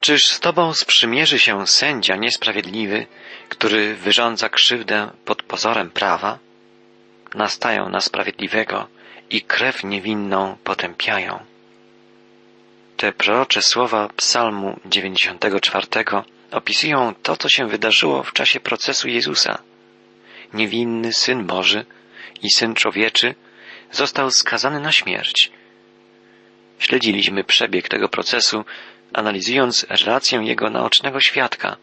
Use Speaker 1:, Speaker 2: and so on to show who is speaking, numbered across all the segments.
Speaker 1: Czyż z Tobą sprzymierzy się sędzia niesprawiedliwy, który wyrządza krzywdę pod pozorem prawa? Nastają na sprawiedliwego i krew niewinną potępiają. Te prorocze słowa Psalmu 94 opisują to, co się wydarzyło w czasie procesu Jezusa. Niewinny Syn Boży i Syn Człowieczy został skazany na śmierć. Śledziliśmy przebieg tego procesu, analizując relację jego naocznego świadka,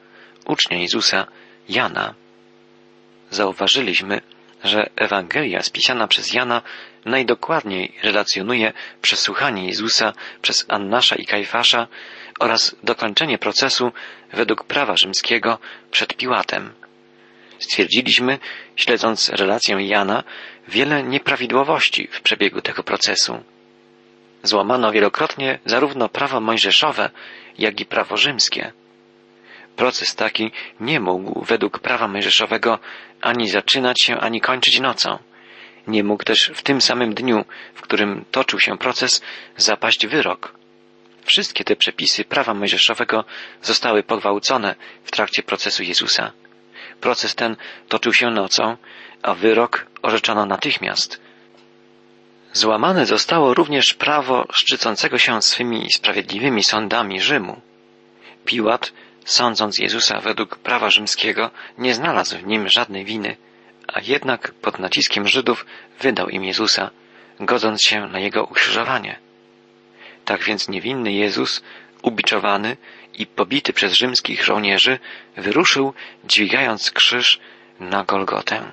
Speaker 1: ucznia Jezusa, Jana. Zauważyliśmy, że Ewangelia spisana przez Jana najdokładniej relacjonuje przesłuchanie Jezusa przez Annasza i Kajfasza oraz dokończenie procesu według prawa rzymskiego przed Piłatem. Stwierdziliśmy, śledząc relację Jana, wiele nieprawidłowości w przebiegu tego procesu. Złamano wielokrotnie zarówno prawo mojżeszowe, jak i prawo rzymskie. Proces taki nie mógł według prawa mojżeszowego ani zaczynać się, ani kończyć nocą. Nie mógł też w tym samym dniu, w którym toczył się proces, zapaść wyrok. Wszystkie te przepisy prawa mojżeszowego zostały pogwałcone w trakcie procesu Jezusa. Proces ten toczył się nocą, a wyrok orzeczono natychmiast. Złamane zostało również prawo szczycącego się swymi sprawiedliwymi sądami Rzymu. Piłat, sądząc Jezusa według prawa rzymskiego, nie znalazł w nim żadnej winy, a jednak pod naciskiem Żydów wydał im Jezusa, godząc się na jego ukrzyżowanie. Tak więc niewinny Jezus, ubiczowany i pobity przez rzymskich żołnierzy, wyruszył, dźwigając krzyż na Golgotę.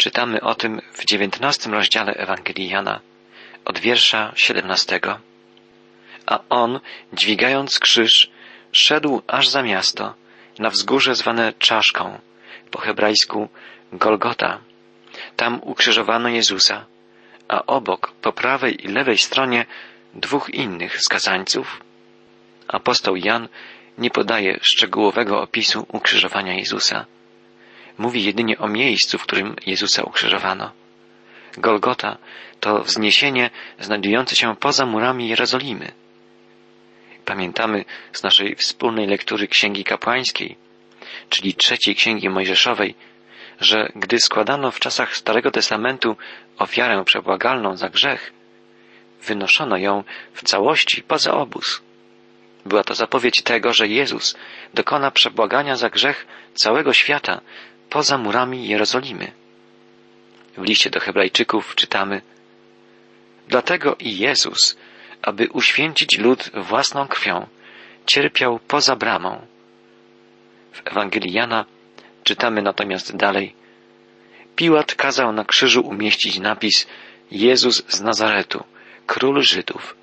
Speaker 1: Czytamy o tym w dziewiętnastym rozdziale Ewangelii Jana, od wiersza siedemnastego. A on, dźwigając krzyż, szedł aż za miasto, na wzgórze zwane Czaszką, po hebrajsku Golgota. Tam ukrzyżowano Jezusa, a obok, po prawej i lewej stronie, dwóch innych skazańców. Apostoł Jan nie podaje szczegółowego opisu ukrzyżowania Jezusa. Mówi jedynie o miejscu, w którym Jezusa ukrzyżowano. Golgota to wzniesienie znajdujące się poza murami Jerozolimy. Pamiętamy z naszej wspólnej lektury Księgi Kapłańskiej, czyli trzeciej Księgi Mojżeszowej, że gdy składano w czasach Starego Testamentu ofiarę przebłagalną za grzech, wynoszono ją w całości poza obóz. Była to zapowiedź tego, że Jezus dokona przebłagania za grzech całego świata poza murami Jerozolimy. W liście do Hebrajczyków czytamy Dlatego i Jezus, aby uświęcić lud własną krwią, cierpiał poza bramą. W Ewangelii Jana czytamy natomiast dalej Piłat kazał na krzyżu umieścić napis Jezus z Nazaretu, król Żydów.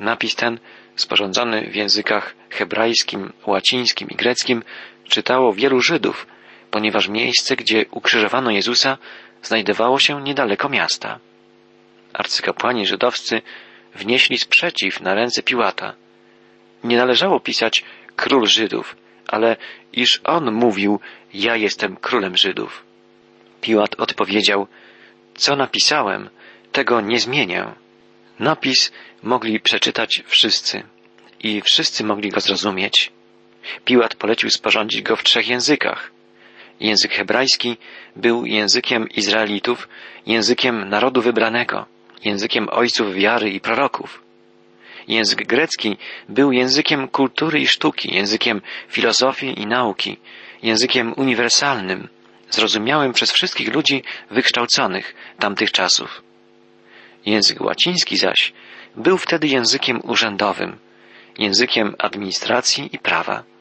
Speaker 1: Napis ten, sporządzony w językach hebrajskim, łacińskim i greckim, czytało wielu Żydów, ponieważ miejsce, gdzie ukrzyżowano Jezusa, znajdowało się niedaleko miasta. Arcykapłani żydowscy wnieśli sprzeciw na ręce Piłata. Nie należało pisać król Żydów, ale iż on mówił, ja jestem królem Żydów. Piłat odpowiedział, co napisałem, tego nie zmienię. Napis mogli przeczytać wszyscy i wszyscy mogli go zrozumieć. Piłat polecił sporządzić go w trzech językach. Język hebrajski był językiem Izraelitów, językiem narodu wybranego, językiem ojców wiary i proroków. Język grecki był językiem kultury i sztuki, językiem filozofii i nauki, językiem uniwersalnym, zrozumiałym przez wszystkich ludzi wykształconych tamtych czasów. Język łaciński zaś był wtedy językiem urzędowym, językiem administracji i prawa.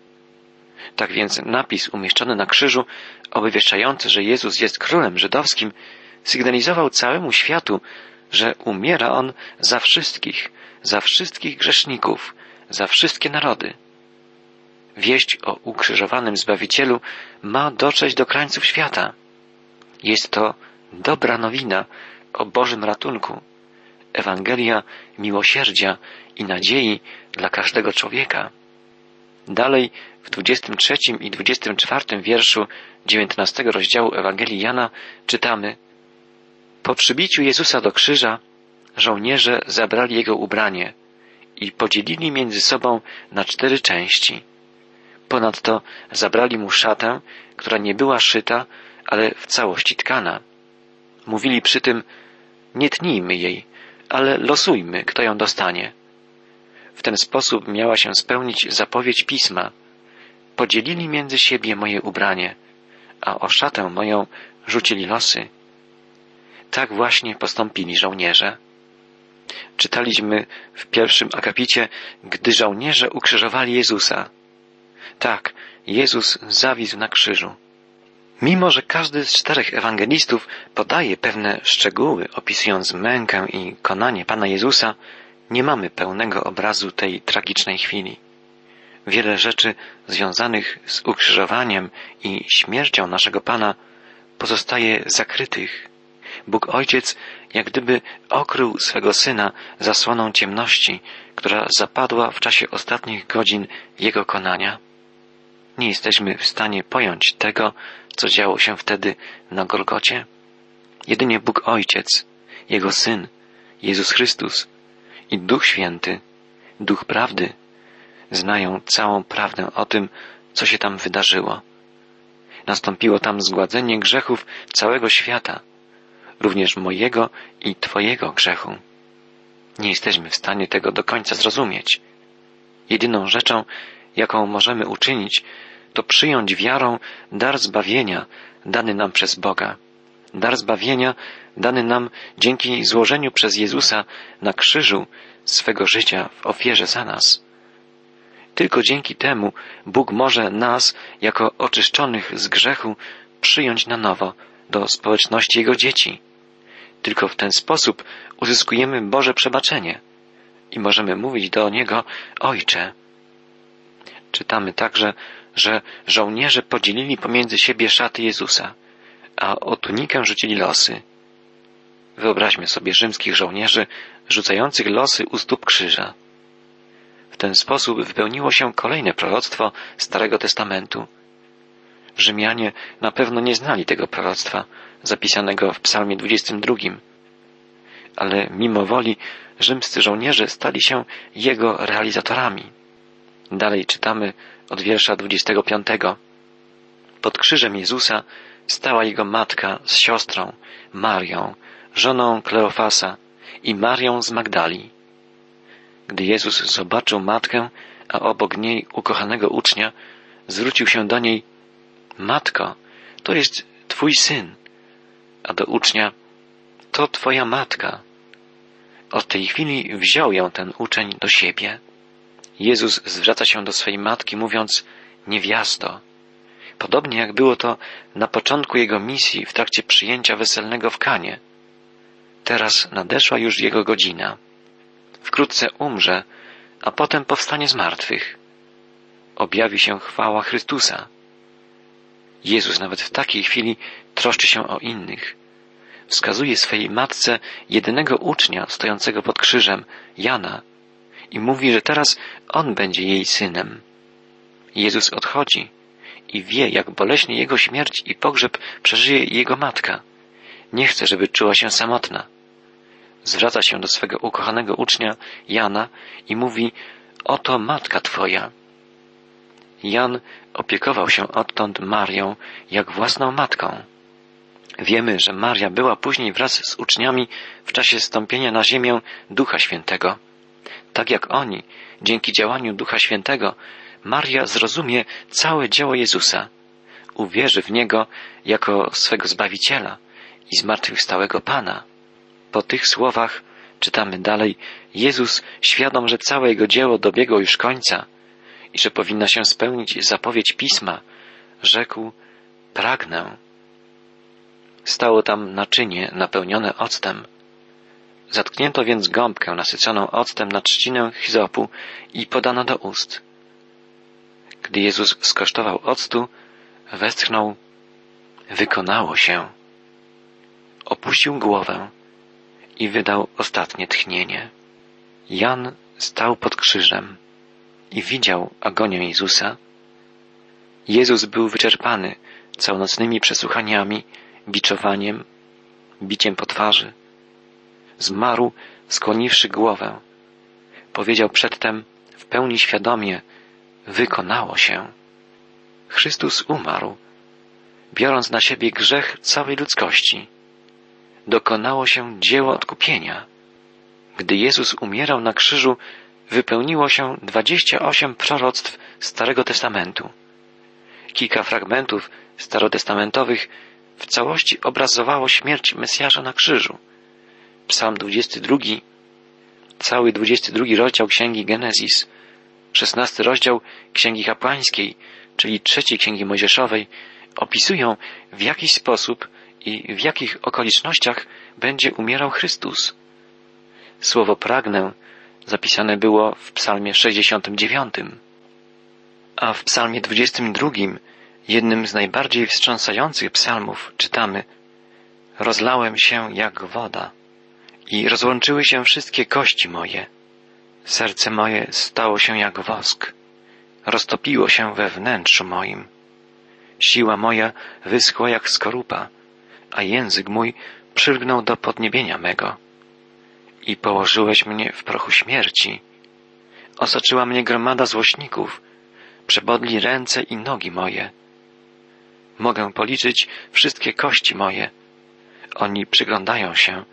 Speaker 1: Tak więc napis umieszczony na krzyżu, obwieszczający, że Jezus jest królem żydowskim, sygnalizował całemu światu, że umiera On za wszystkich, za wszystkich grzeszników, za wszystkie narody. Wieść o ukrzyżowanym Zbawicielu ma dotrzeć do krańców świata. Jest to dobra nowina o Bożym ratunku, Ewangelia miłosierdzia i nadziei dla każdego człowieka. Dalej w 23 i 24 wierszu 19 rozdziału Ewangelii Jana czytamy Po przybiciu Jezusa do krzyża żołnierze zabrali jego ubranie i podzielili między sobą na cztery części. Ponadto zabrali mu szatę, która nie była szyta, ale w całości tkana. Mówili przy tym, nie tnijmy jej, ale losujmy, kto ją dostanie. W ten sposób miała się spełnić zapowiedź pisma. Podzielili między siebie moje ubranie, a o szatę moją rzucili losy. Tak właśnie postąpili żołnierze. Czytaliśmy w pierwszym akapicie, gdy żołnierze ukrzyżowali Jezusa. Tak, Jezus zawisł na krzyżu. Mimo, że każdy z czterech ewangelistów podaje pewne szczegóły opisując mękę i konanie Pana Jezusa, nie mamy pełnego obrazu tej tragicznej chwili. Wiele rzeczy związanych z ukrzyżowaniem i śmiercią naszego Pana pozostaje zakrytych. Bóg Ojciec jak gdyby okrył swego Syna zasłoną ciemności, która zapadła w czasie ostatnich godzin Jego konania. Nie jesteśmy w stanie pojąć tego, co działo się wtedy na Golgocie. Jedynie Bóg Ojciec, Jego Syn, Jezus Chrystus i Duch Święty, Duch Prawdy, znają całą prawdę o tym, co się tam wydarzyło. Nastąpiło tam zgładzenie grzechów całego świata, również mojego i Twojego grzechu. Nie jesteśmy w stanie tego do końca zrozumieć. Jedyną rzeczą, jaką możemy uczynić, to przyjąć wiarą dar zbawienia dany nam przez Boga. Dar zbawienia dany nam dzięki złożeniu przez Jezusa na krzyżu swego życia w ofierze za nas. Tylko dzięki temu Bóg może nas, jako oczyszczonych z grzechu, przyjąć na nowo do społeczności Jego dzieci. Tylko w ten sposób uzyskujemy Boże przebaczenie i możemy mówić do Niego Ojcze. Czytamy także, że żołnierze podzielili pomiędzy siebie szaty Jezusa, a o tunikę rzucili losy. Wyobraźmy sobie rzymskich żołnierzy rzucających losy u stóp krzyża. Ten sposób wypełniło się kolejne proroctwo Starego Testamentu. Rzymianie na pewno nie znali tego proroctwa zapisanego w Psalmie 22, ale mimo woli rzymscy żołnierze stali się jego realizatorami. Dalej czytamy od wiersza 25. Pod krzyżem Jezusa stała jego matka z siostrą, Marią, żoną Kleofasa i Marią z Magdali. Gdy Jezus zobaczył matkę, a obok niej ukochanego ucznia, zwrócił się do niej, Matko, to jest Twój syn, a do ucznia, to Twoja matka. Od tej chwili wziął ją ten uczeń do siebie. Jezus zwraca się do swej matki, mówiąc niewiasto. Podobnie jak było to na początku jego misji w trakcie przyjęcia weselnego w Kanie. Teraz nadeszła już jego godzina. Wkrótce umrze, a potem powstanie z martwych. Objawi się chwała Chrystusa. Jezus nawet w takiej chwili troszczy się o innych. Wskazuje swej matce jedynego ucznia stojącego pod krzyżem, Jana, i mówi, że teraz on będzie jej synem. Jezus odchodzi i wie, jak boleśnie jego śmierć i pogrzeb przeżyje jego matka. Nie chce, żeby czuła się samotna. Zwraca się do swego ukochanego ucznia Jana i mówi: Oto matka twoja. Jan opiekował się odtąd Marią jak własną matką. Wiemy, że Maria była później wraz z uczniami w czasie stąpienia na ziemię Ducha Świętego. Tak jak oni, dzięki działaniu Ducha Świętego, Maria zrozumie całe dzieło Jezusa, uwierzy w Niego jako swego Zbawiciela i zmartwychwstałego Pana. Po tych słowach czytamy dalej, Jezus, świadom, że całe Jego dzieło dobiegło już końca i że powinna się spełnić zapowiedź Pisma, rzekł, pragnę. Stało tam naczynie napełnione octem, Zatknięto więc gąbkę nasyconą octem na trzcinę hizopu i podano do ust. Gdy Jezus skosztował octu, westchnął Wykonało się. Opuścił głowę i wydał ostatnie tchnienie. Jan stał pod krzyżem i widział agonię Jezusa. Jezus był wyczerpany całonocnymi przesłuchaniami, biczowaniem, biciem po twarzy zmarł, skłoniwszy głowę. powiedział przedtem w pełni świadomie, wykonało się. Chrystus umarł, biorąc na siebie grzech całej ludzkości. Dokonało się dzieło odkupienia. Gdy Jezus umierał na krzyżu, wypełniło się dwadzieścia osiem proroctw Starego Testamentu. Kilka fragmentów starotestamentowych w całości obrazowało śmierć Mesjasza na krzyżu. Psalm 22, cały 22 rozdział Księgi Genezis, 16 rozdział Księgi Kapłańskiej, czyli trzeciej Księgi Mojżeszowej, opisują w jakiś sposób i w jakich okolicznościach będzie umierał Chrystus. Słowo pragnę zapisane było w psalmie 69. A w psalmie 22, jednym z najbardziej wstrząsających psalmów, czytamy Rozlałem się jak woda i rozłączyły się wszystkie kości moje. Serce moje stało się jak wosk, roztopiło się we wnętrzu moim. Siła moja wyschła jak skorupa, a język mój przylgnął do podniebienia mego i położyłeś mnie w prochu śmierci. Osaczyła mnie gromada złośników, przebodli ręce i nogi moje. Mogę policzyć wszystkie kości moje. Oni przyglądają się,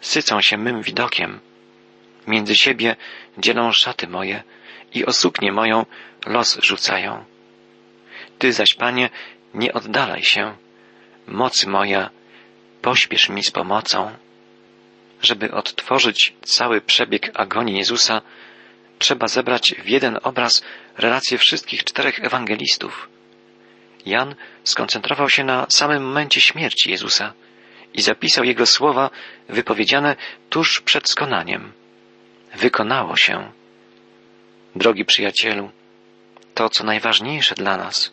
Speaker 1: sycą się mym widokiem. Między siebie dzielą szaty moje i o suknię moją los rzucają. Ty zaś, Panie, nie oddalaj się. Mocy moja, pośpiesz mi z pomocą. Żeby odtworzyć cały przebieg agonii Jezusa, trzeba zebrać w jeden obraz relacje wszystkich czterech ewangelistów. Jan skoncentrował się na samym momencie śmierci Jezusa i zapisał jego słowa wypowiedziane tuż przed skonaniem. Wykonało się. Drogi przyjacielu, to co najważniejsze dla nas,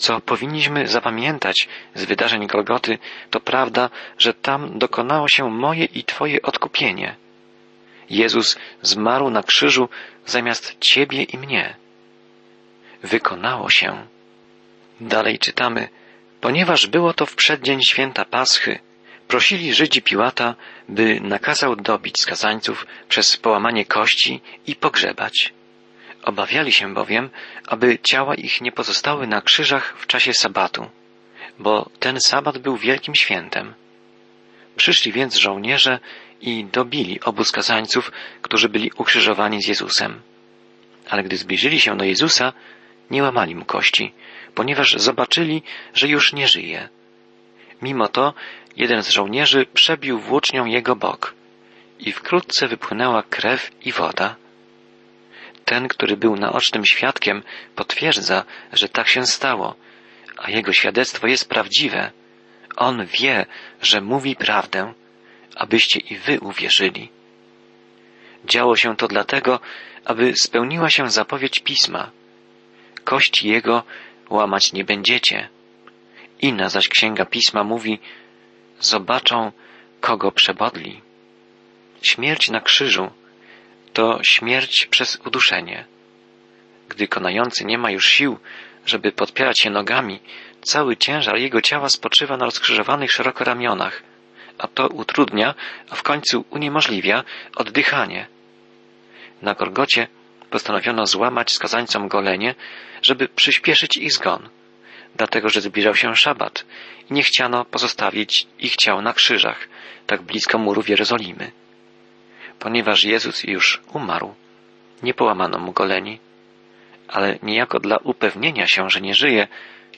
Speaker 1: co powinniśmy zapamiętać z wydarzeń Golgoty, to prawda, że tam dokonało się moje i Twoje odkupienie. Jezus zmarł na krzyżu zamiast Ciebie i mnie. Wykonało się. Dalej czytamy, ponieważ było to w przeddzień święta Paschy, prosili Żydzi Piłata, by nakazał dobić skazańców przez połamanie kości i pogrzebać. Obawiali się bowiem, aby ciała ich nie pozostały na krzyżach w czasie sabatu, bo ten sabat był wielkim świętem. Przyszli więc żołnierze i dobili obu skazańców, którzy byli ukrzyżowani z Jezusem. Ale gdy zbliżyli się do Jezusa, nie łamali mu kości, ponieważ zobaczyli, że już nie żyje. Mimo to jeden z żołnierzy przebił włócznią jego bok i wkrótce wypłynęła krew i woda. Ten, który był naocznym świadkiem, potwierdza, że tak się stało, a jego świadectwo jest prawdziwe. On wie, że mówi prawdę, abyście i wy uwierzyli. Działo się to dlatego, aby spełniła się zapowiedź pisma. Kości jego łamać nie będziecie. Inna zaś księga pisma mówi, zobaczą, kogo przebodli. Śmierć na krzyżu to śmierć przez uduszenie. Gdy konający nie ma już sił, żeby podpierać się nogami, cały ciężar jego ciała spoczywa na rozkrzyżowanych szeroko ramionach, a to utrudnia, a w końcu uniemożliwia oddychanie. Na Gorgocie postanowiono złamać skazańcom golenie, żeby przyspieszyć ich zgon, dlatego że zbliżał się szabat i nie chciano pozostawić ich ciał na krzyżach, tak blisko murów Jerozolimy. Ponieważ Jezus już umarł, nie połamano mu goleni, ale niejako dla upewnienia się, że nie żyje,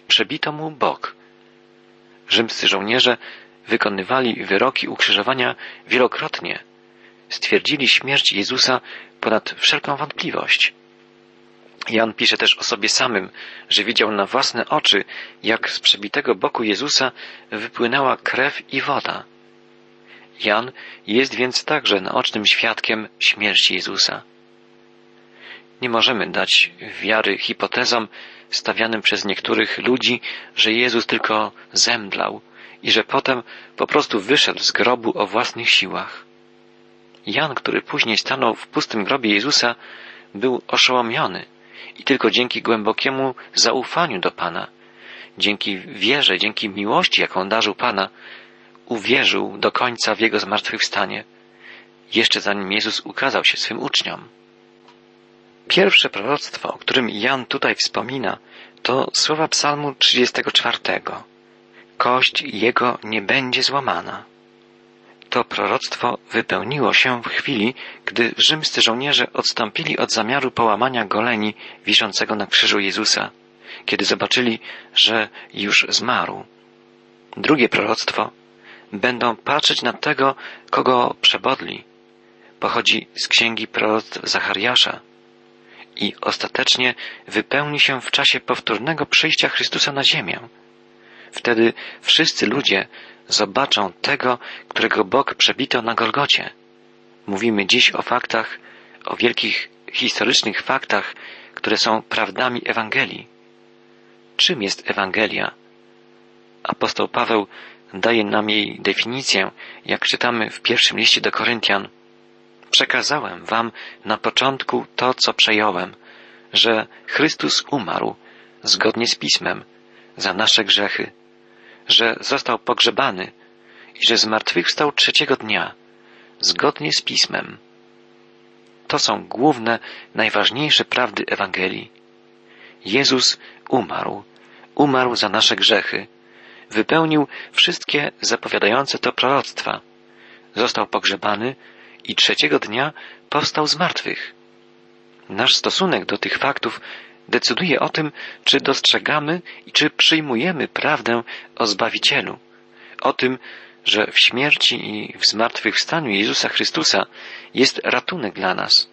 Speaker 1: przebito mu bok. Rzymscy żołnierze wykonywali wyroki ukrzyżowania wielokrotnie. Stwierdzili śmierć Jezusa ponad wszelką wątpliwość. Jan pisze też o sobie samym, że widział na własne oczy, jak z przebitego boku Jezusa wypłynęła krew i woda. Jan jest więc także naocznym świadkiem śmierci Jezusa. Nie możemy dać wiary hipotezom stawianym przez niektórych ludzi, że Jezus tylko zemdlał i że potem po prostu wyszedł z grobu o własnych siłach. Jan, który później stanął w pustym grobie Jezusa, był oszołomiony i tylko dzięki głębokiemu zaufaniu do Pana, dzięki wierze, dzięki miłości, jaką darzył Pana, uwierzył do końca w Jego zmartwychwstanie, jeszcze zanim Jezus ukazał się swym uczniom. Pierwsze proroctwo, o którym Jan tutaj wspomina, to słowa Psalmu 34. Kość jego nie będzie złamana. To proroctwo wypełniło się w chwili, gdy rzymscy żołnierze odstąpili od zamiaru połamania goleni wiszącego na krzyżu Jezusa, kiedy zobaczyli, że już zmarł. Drugie proroctwo będą patrzeć na tego, kogo przebodli. Pochodzi z księgi proroctw Zachariasza i ostatecznie wypełni się w czasie powtórnego przyjścia Chrystusa na ziemię. Wtedy wszyscy ludzie zobaczą tego, którego Bóg przebito na Golgocie. Mówimy dziś o faktach, o wielkich historycznych faktach, które są prawdami Ewangelii. Czym jest Ewangelia? Apostoł Paweł daje nam jej definicję, jak czytamy w pierwszym liście do Koryntian. Przekazałem wam na początku to, co przejąłem, że Chrystus umarł zgodnie z Pismem za nasze grzechy, że został pogrzebany i że zmartwychwstał trzeciego dnia zgodnie z Pismem. To są główne, najważniejsze prawdy Ewangelii. Jezus umarł, umarł za nasze grzechy, wypełnił wszystkie zapowiadające to proroctwa. Został pogrzebany i trzeciego dnia powstał z martwych. Nasz stosunek do tych faktów decyduje o tym, czy dostrzegamy i czy przyjmujemy prawdę o Zbawicielu, o tym, że w śmierci i w zmartwychwstaniu Jezusa Chrystusa jest ratunek dla nas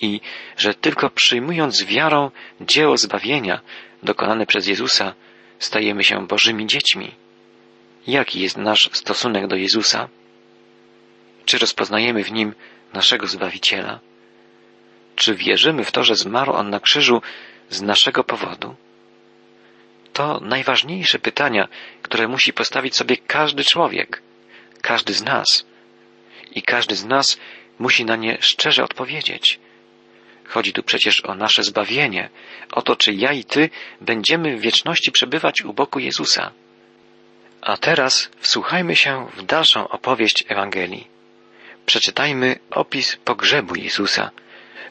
Speaker 1: i że tylko przyjmując wiarą dzieło zbawienia dokonane przez Jezusa, stajemy się Bożymi dziećmi. Jaki jest nasz stosunek do Jezusa? Czy rozpoznajemy w nim naszego Zbawiciela? Czy wierzymy w to, że zmarł On na krzyżu z naszego powodu? To najważniejsze pytania, które musi postawić sobie każdy człowiek, każdy z nas. I każdy z nas musi na nie szczerze odpowiedzieć. Chodzi tu przecież o nasze zbawienie, o to, czy ja i ty będziemy w wieczności przebywać u boku Jezusa. A teraz wsłuchajmy się w dalszą opowieść Ewangelii. Przeczytajmy opis pogrzebu Jezusa.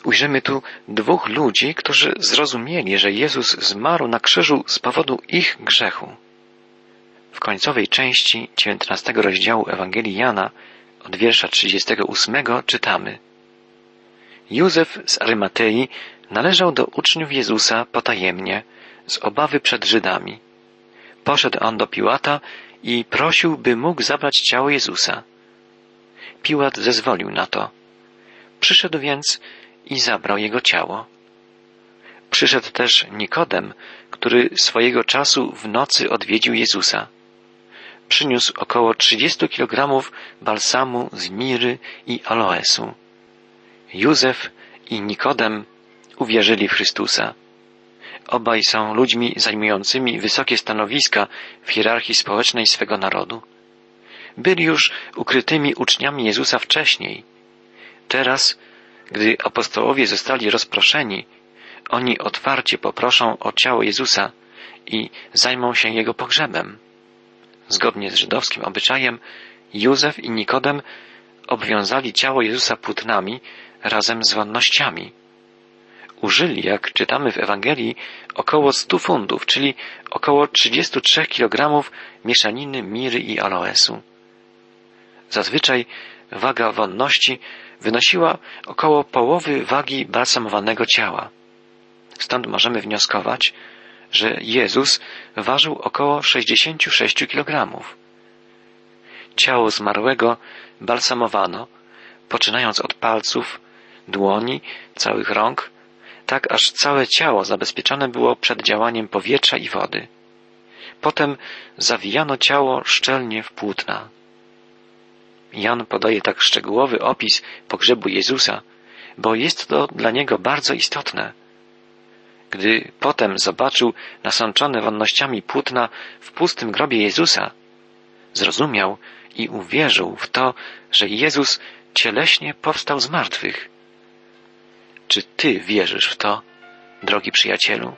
Speaker 1: Ujrzymy tu dwóch ludzi, którzy zrozumieli, że Jezus zmarł na krzyżu z powodu ich grzechu. W końcowej części 19 rozdziału Ewangelii Jana od wiersza 38 czytamy Józef z Arymatei należał do uczniów Jezusa potajemnie, z obawy przed Żydami. Poszedł on do Piłata i prosił, by mógł zabrać ciało Jezusa. Piłat zezwolił na to. Przyszedł więc i zabrał jego ciało. Przyszedł też Nikodem, który swojego czasu w nocy odwiedził Jezusa. Przyniósł około trzydziestu kilogramów balsamu z miry i aloesu. Józef i Nikodem uwierzyli w Chrystusa. Obaj są ludźmi zajmującymi wysokie stanowiska w hierarchii społecznej swego narodu. Byli już ukrytymi uczniami Jezusa wcześniej. Teraz, gdy apostołowie zostali rozproszeni, oni otwarcie poproszą o ciało Jezusa i zajmą się jego pogrzebem. Zgodnie z żydowskim obyczajem, Józef i Nikodem obwiązali ciało Jezusa płótnami razem z wonnościami. Użyli, jak czytamy w Ewangelii, około stu funtów, czyli około 33 kg mieszaniny miry i aloesu. Zazwyczaj waga wonności wynosiła około połowy wagi balsamowanego ciała. Stąd możemy wnioskować, że Jezus ważył około 66 kg. Ciało zmarłego balsamowano, poczynając od palców, dłoni, całych rąk, tak aż całe ciało zabezpieczone było przed działaniem powietrza i wody. Potem zawijano ciało szczelnie w płótna. Jan podaje tak szczegółowy opis pogrzebu Jezusa, bo jest to dla niego bardzo istotne. Gdy potem zobaczył nasączone wonnościami płótna w pustym grobie Jezusa, zrozumiał i uwierzył w to, że Jezus cieleśnie powstał z martwych. Czy Ty wierzysz w to, drogi przyjacielu?